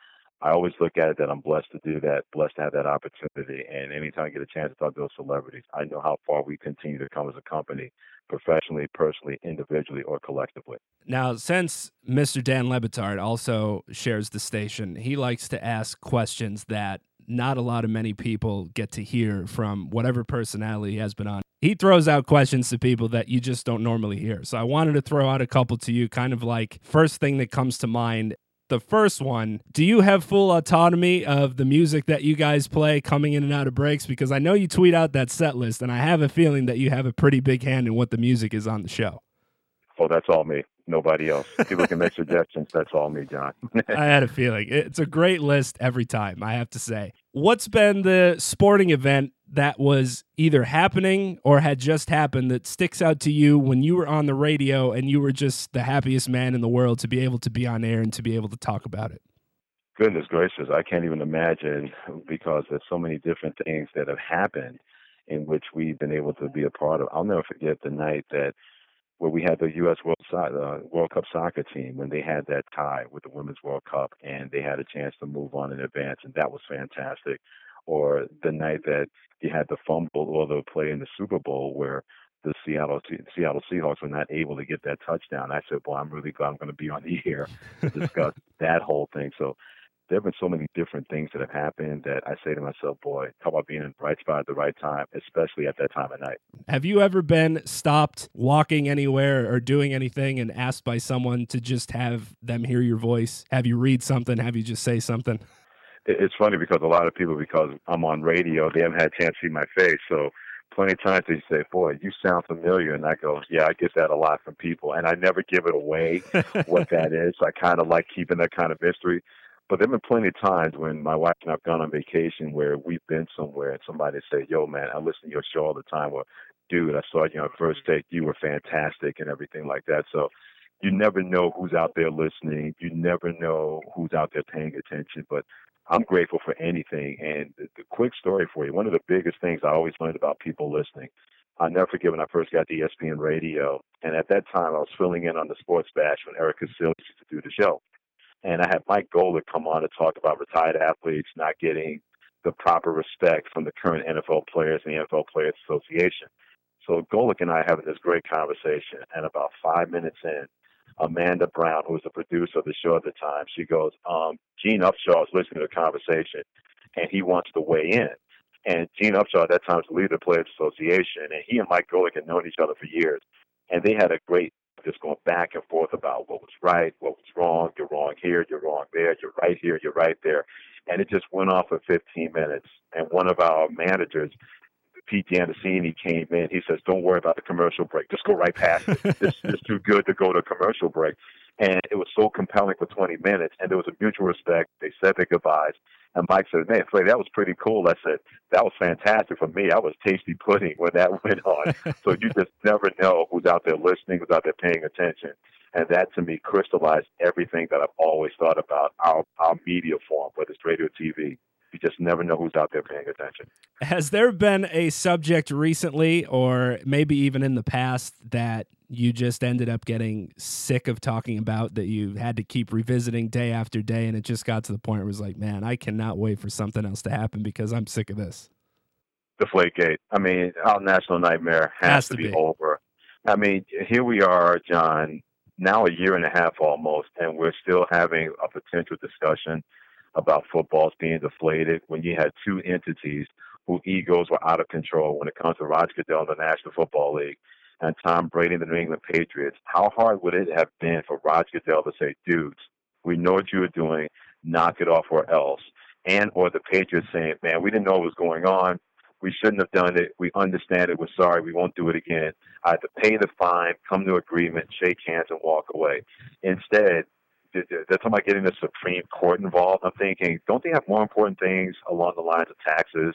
I always look at it that I'm blessed to do that, blessed to have that opportunity. And anytime I get a chance to talk to those celebrities, I know how far we continue to come as a company, professionally, personally, individually, or collectively. Now, since Mr. Dan Le Batard also shares the station, he likes to ask questions that not a lot of many people get to hear from whatever personality he has been on. He throws out questions to people that you just don't normally hear. So I wanted to throw out a couple to you, kind of like first thing that comes to mind. The first one, do you have full autonomy of the music that you guys play coming in and out of breaks? Because I know you tweet out that set list, and I have a feeling that you have a pretty big hand in what the music is on the show. Oh, that's all me. Nobody else. People can make suggestions. That's all me, John. *laughs* I had a feeling. It's a great list every time, I have to say. What's been the sporting event that was either happening or had just happened that sticks out to you when you were on the radio and you were just the happiest man in the world to be able to be on air and to be able to talk about it? Goodness gracious, I can't even imagine because there's so many different things that have happened in which we've been able to be a part of. I'll never forget the night that where we had the U.S. World, uh, World Cup soccer team when they had that tie with the Women's World Cup and they had a chance to move on in advance, and that was fantastic. Or the night that you had the fumble or the play in the Super Bowl where the Seattle Seattle Seahawks were not able to get that touchdown. I said, "Well, I'm really glad I'm going to be on the air to discuss *laughs* that whole thing." So there have been so many different things that have happened that I say to myself, boy, talk about being in the right spot at the right time, especially at that time of night. Have you ever been stopped walking anywhere or doing anything and asked by someone to just have them hear your voice? Have you read something? Have you just say something? It's funny because a lot of people, because I'm on radio, they haven't had a chance to see my face. So plenty of times they say, boy, you sound familiar. And I go, yeah, I get that a lot from people. And I never give it away *laughs* what that is. I kind of like keeping that kind of mystery. But there have been plenty of times when my wife and I've gone on vacation where we've been somewhere and somebody say, yo, man, I listen to your show all the time. Or, dude, I saw you on first mm-hmm. take. You were fantastic and everything like that. So you never know who's out there listening. You never know who's out there paying attention. But I'm grateful for anything. And the, the quick story for you one of the biggest things I always learned about people listening. I'll never forget when I first got to ESPN radio. And at that time, I was filling in on the Sports Bash when Erik Kuselias used to do the show. And I had Mike Golic come on to talk about retired athletes not getting the proper respect from the current NFL players and the NFL Players Association. So Golic and I having this great conversation, and about five minutes in, Amanda Brown, who was the producer of the show at the time, she goes, um, Gene Upshaw is listening to the conversation, and he wants to weigh in. And Gene Upshaw at that time was the leader of the Players Association, and he and Mike Golic had known each other for years, and they had a great just going back and forth about what was right, what was wrong. You're wrong here, you're wrong there, you're right here, you're right there, and it just went off for 15 minutes. And one of our managers, Pete Giannassini, came in. He says, "Don't worry about the commercial break. Just go right past it. It's, it's too good to go to a commercial break." And it was so compelling for 20 minutes, and there was a mutual respect. They said their goodbyes, and Mike said, "Man, Flay, that was pretty cool." I said, "That was fantastic for me. I was tasty pudding when that *laughs* went on." so you just never know who's out there listening, who's out there paying attention, and that to me crystallized everything that I've always thought about our our media form, whether it's radio, TV. You just never know who's out there paying attention. Has there been a subject recently, or maybe even in the past, that you just ended up getting sick of talking about that you had to keep revisiting day after day, and it just got to the point where it was like, man, I cannot wait for something else to happen because I'm sick of this. The Deflategate. I mean, our national nightmare has, Has to, to be, be. over. I mean, here we are, John, now a year and a half almost, and we're still having a potential discussion about footballs being deflated when you had two entities whose egos were out of control when it comes to Roger Goodell and the National Football League and Tom Brady and the New England Patriots. How hard would it have been for Roger Goodell to say, dudes, we know what you were doing, knock it off or else? And or the Patriots saying, man, we didn't know what was going on. We shouldn't have done it. We understand it. We're sorry. We won't do it again. I had to pay the fine, come to agreement, shake hands, and walk away. Instead, they're talking about getting the Supreme Court involved. I'm thinking, don't they have more important things along the lines of taxes,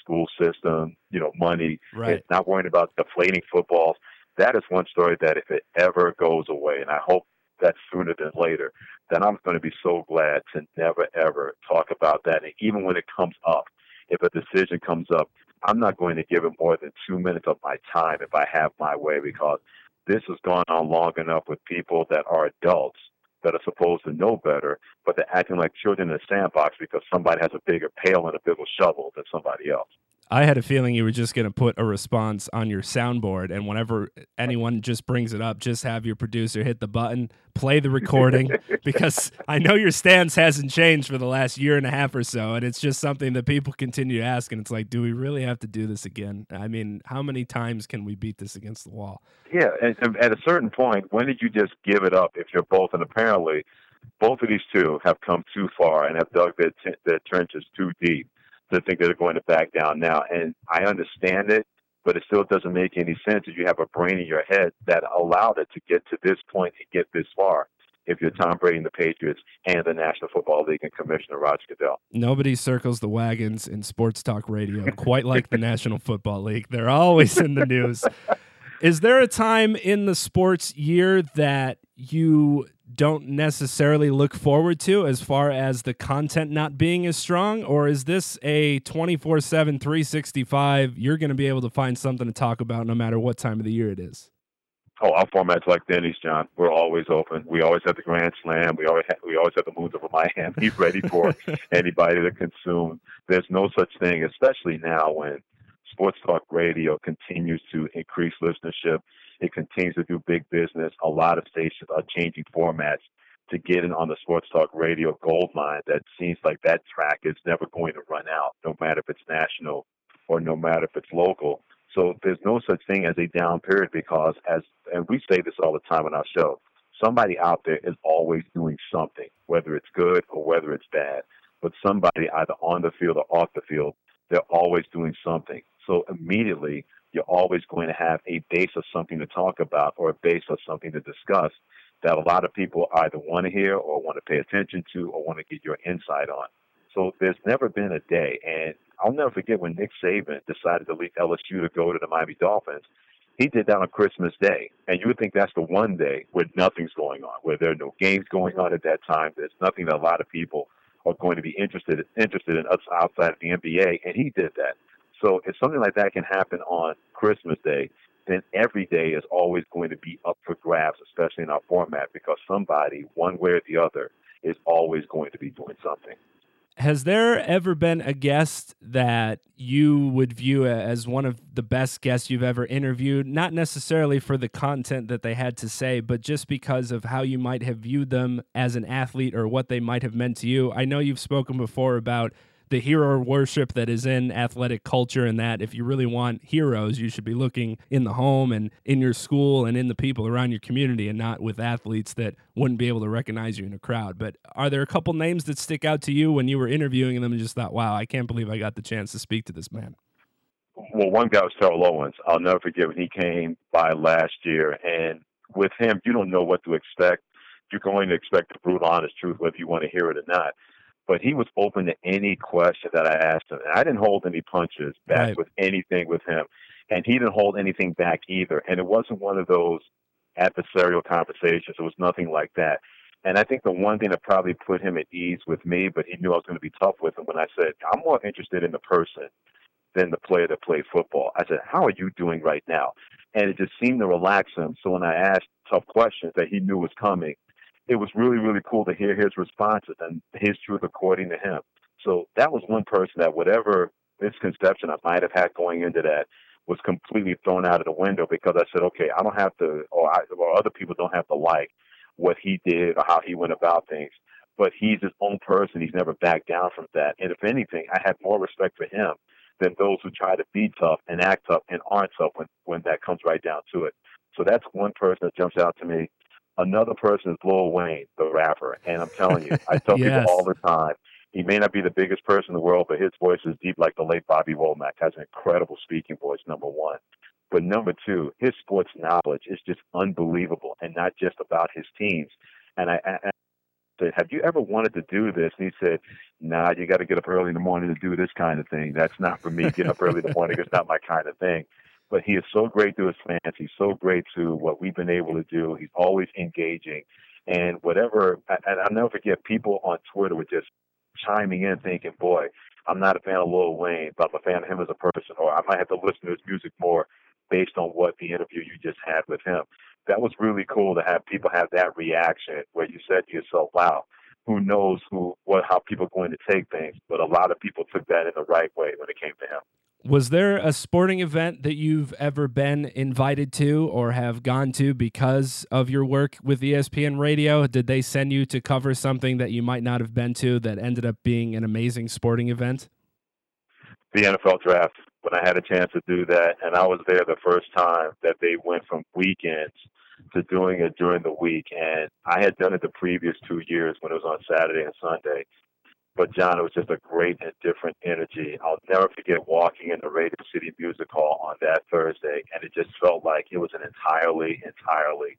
school system, you know, money, Right. not worrying about deflating footballs? That is one story that if it ever goes away, and I hope that sooner than later, then I'm going to be so glad to never ever talk about that. And even when it comes up, if a decision comes up, I'm not going to give it more than two minutes of my time if I have my way because this has gone on long enough with people that are adults that are supposed to know better, but they're acting like children in a sandbox because somebody has a bigger pail and a bigger shovel than somebody else. I had a feeling you were just going to put a response on your soundboard, and whenever anyone just brings it up, just have your producer hit the button, play the recording, *laughs* because I know your stance hasn't changed for the last year and a half or so, and it's just something that people continue to ask, and it's like, do we really have to do this again? I mean, how many times can we beat this against the wall? Yeah, and, at a certain point, when did you just give it up if you're both? And apparently, both of these two have come too far and have dug their, t- their trenches too deep to think they're going to back down now. And I understand it, but it still doesn't make any sense if you have a brain in your head that allowed it to get to this point and get this far. If you're Tom Brady and the Patriots and the National Football League and Commissioner Roger Goodell. Nobody circles the wagons in sports talk radio quite like the National *laughs* Football League. They're always in the news. Is there a time in the sports year that you don't necessarily look forward to as far as the content not being as strong? Or is this a 24 7, 365? You're going to be able to find something to talk about no matter what time of the year it is? Oh, our format's like Denny's, John. We're always open. We always have the Grand Slam. We always have, we always have the Moons over My Hammy Be *laughs* ready for *laughs* anybody to consume. There's no such thing, especially now when sports talk radio continues to increase listenership. It continues to do big business. A lot of stations are changing formats to get in on the sports talk radio gold mine. That seems like that track is never going to run out, no matter if it's national or no matter if it's local. So there's no such thing as a down period because as and we say this all the time on our show, somebody out there is always doing something, whether it's good or whether it's bad. But somebody either on the field or off the field, they're always doing something. So immediately you're always going to have a base of something to talk about or a base of something to discuss that a lot of people either want to hear or want to pay attention to or want to get your insight on. So there's never been a day, and I'll never forget when Nick Saban decided to leave LSU to go to the Miami Dolphins. He did that on Christmas Day, and you would think that's the one day where nothing's going on, where there are no games going on at that time. There's nothing that a lot of people are going to be interested interested in outside of the NBA, and he did that. So if something like that can happen on Christmas Day, then every day is always going to be up for grabs, especially in our format, because somebody, one way or the other, is always going to be doing something. Has there ever been a guest that you would view as one of the best guests you've ever interviewed? Not necessarily for the content that they had to say, but just because of how you might have viewed them as an athlete or what they might have meant to you. I know you've spoken before about the hero worship that is in athletic culture and that if you really want heroes you should be looking in the home and in your school and in the people around your community and not with athletes that wouldn't be able to recognize you in a crowd. But are there a couple names that stick out to you when you were interviewing them and just thought wow i can't believe i got the chance to speak to this man well one guy was terrell owens. I'll never forget when he came by last year and with him you don't know what to expect. You're going to expect the brutal honest truth whether you want to hear it or not but he was open to any question that I asked him. And I didn't hold any punches back Right. with anything with him, and he didn't hold anything back either. And it wasn't one of those adversarial conversations. It was nothing like that. And I think the one thing that probably put him at ease with me, but he knew I was going to be tough with him when I said, I'm more interested in the person than the player that played football. I said, How are you doing right now? And it just seemed to relax him. So when I asked tough questions that he knew was coming, it was really, really cool to hear his responses and his truth according to him. So that was one person that whatever misconception I might have had going into that was completely thrown out of the window because I said, okay, I don't have to, or, I, or other people don't have to like what he did or how he went about things. But he's his own person. He's never backed down from that. And if anything, I have more respect for him than those who try to be tough and act tough and aren't tough when, when that comes right down to it. So that's one person that jumps out to me. Another person is Lil Wayne, the rapper. And I'm telling you, I tell *laughs* Yes. people all the time, he may not be the biggest person in the world, but his voice is deep like the late Bobby Womack. Has an incredible speaking voice, number one. But number two, his sports knowledge is just unbelievable and not just about his teams. And I, I said, "Have you ever wanted to do this?" And he said, "Nah, you got to get up early in the morning to do this kind of thing. That's not for me. Get up early in the morning. It's not my kind of thing." But he is so great to his fans. He's so great to what we've been able to do. He's always engaging, and whatever. And I'll never forget people on Twitter were just chiming in, thinking, "Boy, I'm not a fan of Lil Wayne, but I'm a fan of him as a person, or I might have to listen to his music more based on what the interview you just had with him." That was really cool to have people have that reaction where you said to yourself, "Wow." Who knows who what how people are going to take things? But a lot of people took that in the right way when it came to him. Was there a sporting event that you've ever been invited to or have gone to because of your work with ESPN Radio? Did they send you to cover something that you might not have been to that ended up being an amazing sporting event? The NFL draft. When I had a chance to do that, and I was there the first time that they went from weekends to doing it during the week, and I had done it the previous two years when it was on Saturday and Sunday but John, it was just a great and different energy. I'll never forget walking in the Radio City Music Hall on that Thursday, and it just felt like it was an entirely, entirely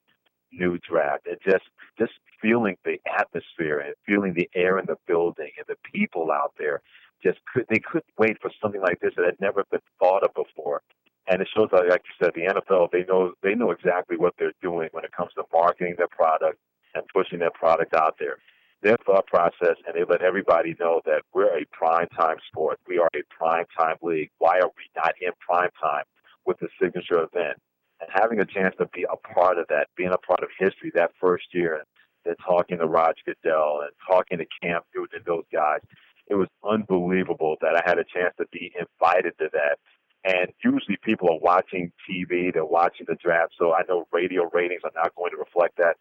new draft. And just, just feeling the atmosphere and feeling the air in the building and the people out there, just could they couldn't wait for something like this that had never been thought of before. And it shows, like you said, the NFL they know they know exactly what they're doing when it comes to marketing their product and pushing their product out there their thought process and they let everybody know that we're a prime time sport. We are a prime time league. Why are we not in prime time with the signature event? And having a chance to be a part of that, being a part of history that first year, and talking to Roger Goodell and talking to Cam Newton and those guys, it was unbelievable that I had a chance to be invited to that. And usually people are watching TV, they're watching the draft, so I know radio ratings are not going to reflect that.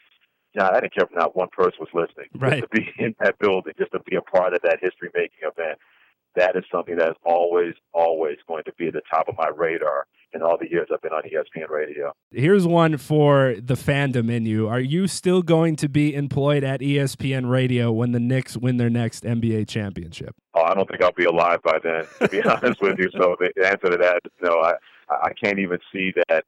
Yeah, I didn't care if not one person was listening. Right. Just to be in that building, just to be a part of that history making event, that is something that is always, always going to be at the top of my radar in all the years I've been on ESPN radio. Here's one for the fandom in you. Are you still going to be employed at ESPN radio when the Knicks win their next NBA championship? Oh, I don't think I'll be alive by then, to be *laughs* honest with you. So the answer to that is no. I, I can't even see that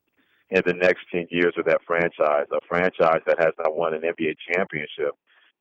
in the next 10 years of that franchise, a franchise that has not won an NBA championship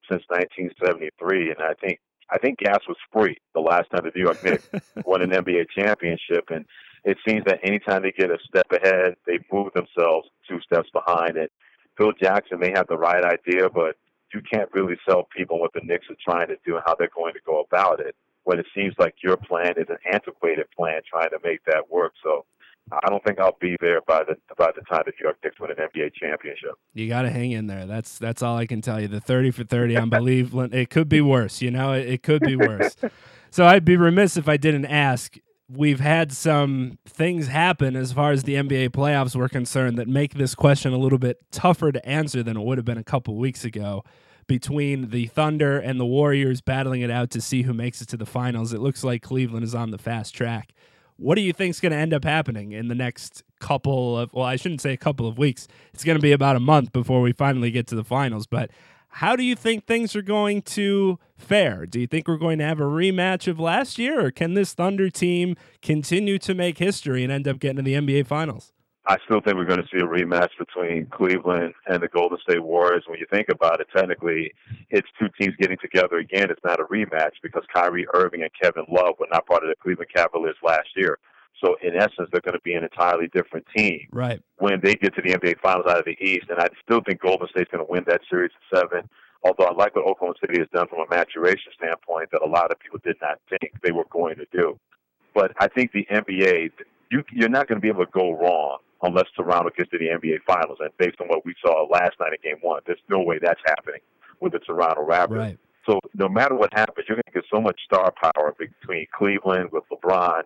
since 1973. And I think I think gas was free the last time the New York Knicks *laughs* won an NBA championship. And it seems that anytime they get a step ahead, they move themselves two steps behind. And Phil Jackson may have the right idea, but you can't really sell people what the Knicks are trying to do and how they're going to go about it when it seems like your plan is an antiquated plan trying to make that work. So I don't think I'll be there by the by the time the New York Knicks win an NBA championship. You got to hang in there. That's that's all I can tell you. The thirty for thirty on believe it could be worse. You know, it, it could be worse. *laughs* so I'd be remiss if I didn't ask. We've had some things happen as far as the NBA playoffs were concerned that make this question a little bit tougher to answer than it would have been a couple weeks ago. Between the Thunder and the Warriors battling it out to see who makes it to the finals, it looks like Cleveland is on the fast track. What do you think is going to end up happening in the next couple of, well, I shouldn't say a couple of weeks. It's going to be about a month before we finally get to the finals. But how do you think things are going to fare? Do you think we're going to have a rematch of last year, or can this Thunder team continue to make history and end up getting to the NBA Finals? I still think we're going to see a rematch between Cleveland and the Golden State Warriors. When you think about it, technically, it's two teams getting together again. It's not a rematch because Kyrie Irving and Kevin Love were not part of the Cleveland Cavaliers last year. So, in essence, they're going to be an entirely different team right. when they get to the NBA Finals out of the East. And I still think Golden State's going to win that series in seven. Although I like what Oklahoma City has done from a maturation standpoint that a lot of people did not think they were going to do. But I think the NBA, you, you're not going to be able to go wrong unless Toronto gets to the NBA Finals. And based on what we saw last night in Game One, there's no way that's happening with the Toronto Raptors. Right. So no matter what happens, you're going to get so much star power between Cleveland with LeBron,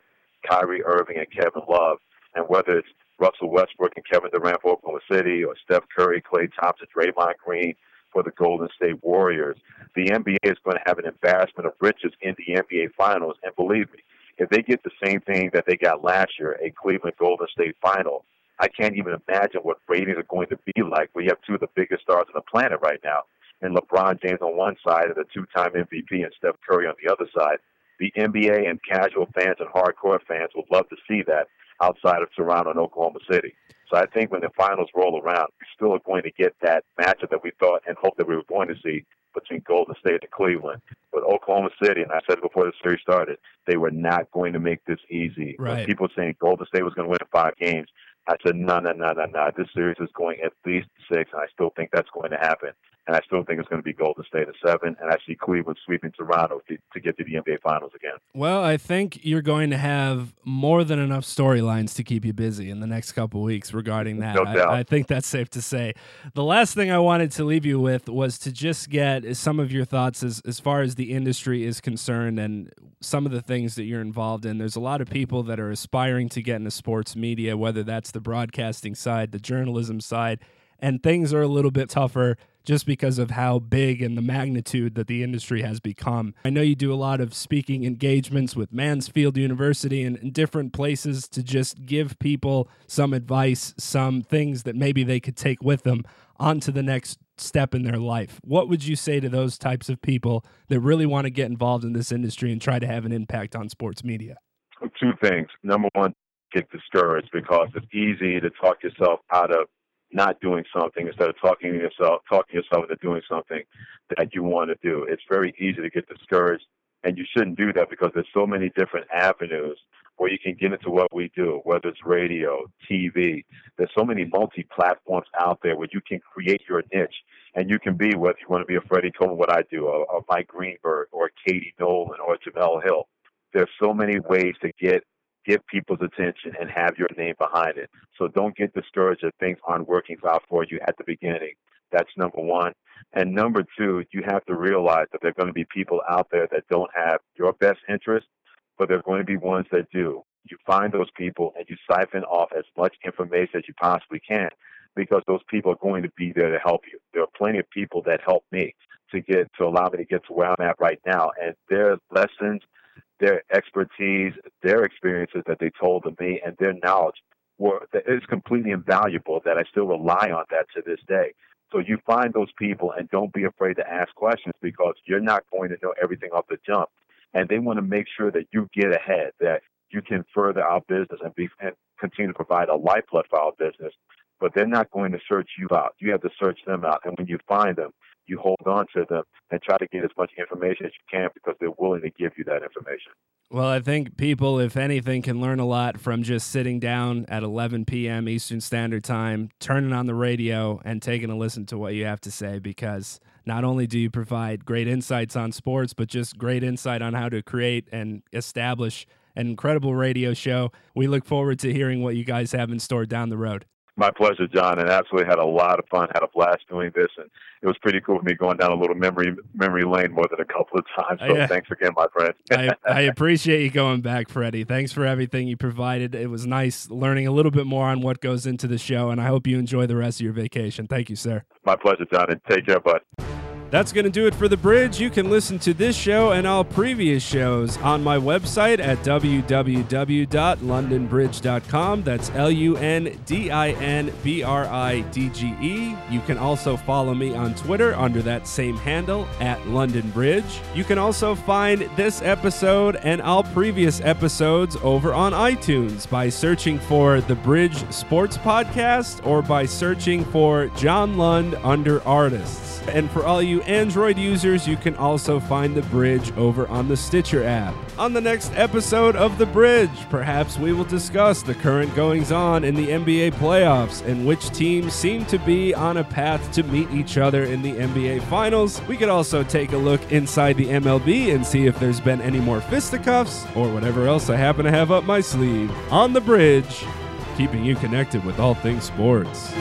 Kyrie Irving, and Kevin Love, and whether it's Russell Westbrook and Kevin Durant for Oklahoma City, or Steph Curry, Klay Thompson, Draymond Green for the Golden State Warriors, the NBA is going to have an embarrassment of riches in the NBA Finals. And believe me, if they get the same thing that they got last year, a Cleveland Golden State Final, I can't even imagine what ratings are going to be like. We have two of the biggest stars on the planet right now, and LeBron James on one side and the two-time MVP and Steph Curry on the other side. The NBA and casual fans and hardcore fans would love to see that. outside of Toronto and Oklahoma City. So I think when the finals roll around, we still are going to get that matchup that we thought and hoped that we were going to see between Golden State and Cleveland. But Oklahoma City, and I said before the series started, they were not going to make this easy. Right. People saying Golden State was going to win five games. I said, no, no, no, no, no. This series is going at least six, and I still think that's going to happen. And I still think it's going to be Golden State at seven, and I see Cleveland sweeping Toronto to, to get to the NBA Finals again. Well, I think you're going to have more than enough storylines to keep you busy in the next couple weeks regarding that. No doubt. I, I think that's safe to say. The last thing I wanted to leave you with was to just get some of your thoughts as, as far as the industry is concerned and some of the things that you're involved in. There's a lot of people that are aspiring to get into sports media, whether that's the broadcasting side, the journalism side, and things are a little bit tougher just because of how big and the magnitude that the industry has become. I know you do a lot of speaking engagements with Mansfield University and, and, different places to just give people some advice, some things that maybe they could take with them onto the next step in their life. What would you say to those types of people that really want to get involved in this industry and try to have an impact on sports media? Two things. Number one, get discouraged because it's easy to talk yourself out of not doing something instead of talking to yourself talking yourself into doing something that you want to do. It's very easy to get discouraged and you shouldn't do that because there's so many different avenues where you can get into what we do, whether it's radio, TV. There's so many multi platforms out there where you can create your niche and you can be whether you want to be a Freddie Coleman, what I do, or, Mike Greenberg, or Katie Nolan, or Jemele Hill. There's so many ways to get get people's attention and have your name behind it. So don't get discouraged if things aren't working out for you at the beginning. That's number one. And number two, you have to realize that there are going to be people out there that don't have your best interest, but there are going to be ones that do. You find those people and you siphon off as much information as you possibly can because those people are going to be there to help you. There are plenty of people that help me to get to allow me to get to where I'm at right now. And their lessons their expertise, their experiences that they told to me, and their knowledge were is completely invaluable. That I still rely on that to this day. So you find those people and don't be afraid to ask questions because you're not going to know everything off the jump, and they want to make sure that you get ahead, that you can further our business and be and continue to provide a lifeblood for our business. But they're not going to search you out. You have to search them out, and when you find them, you hold on to them and try to get as much information as you can because they're willing to give you that information. Well, I think people, if anything, can learn a lot from just sitting down at 11 p.m. Eastern Standard Time, turning on the radio, and taking a listen to what you have to say because not only do you provide great insights on sports, but just great insight on how to create and establish an incredible radio show. We look forward to hearing what you guys have in store down the road. My pleasure, John, and absolutely had a lot of fun, had a blast doing this, and it was pretty cool for me going down a little memory memory lane more than a couple of times. So thanks again, my friend. I, I appreciate you going back, Freddie. Thanks for everything you provided. It was nice learning a little bit more on what goes into the show, and I hope you enjoy the rest of your vacation. Thank you, sir. my pleasure, John, and take care, bud. That's going to do it for The Bridge. You can listen to this show and all previous shows on my website at www.lundinbridge.com. That's L U N D I N B R I D G E. You can also follow me on Twitter under that same handle at Lundin Bridge. You can also find this episode and all previous episodes over on iTunes by searching for The Bridge Sports Podcast or by searching for John Lund under artists. And for all you Android users, you can also find The Bridge over on the Stitcher app. On the next episode of The Bridge, perhaps we will discuss the current goings on in the NBA playoffs and which teams seem to be on a path to meet each other in the NBA Finals. We could also take a look inside the MLB and see if there's been any more fisticuffs or whatever else I happen to have up my sleeve. On The Bridge, keeping you connected with all things sports.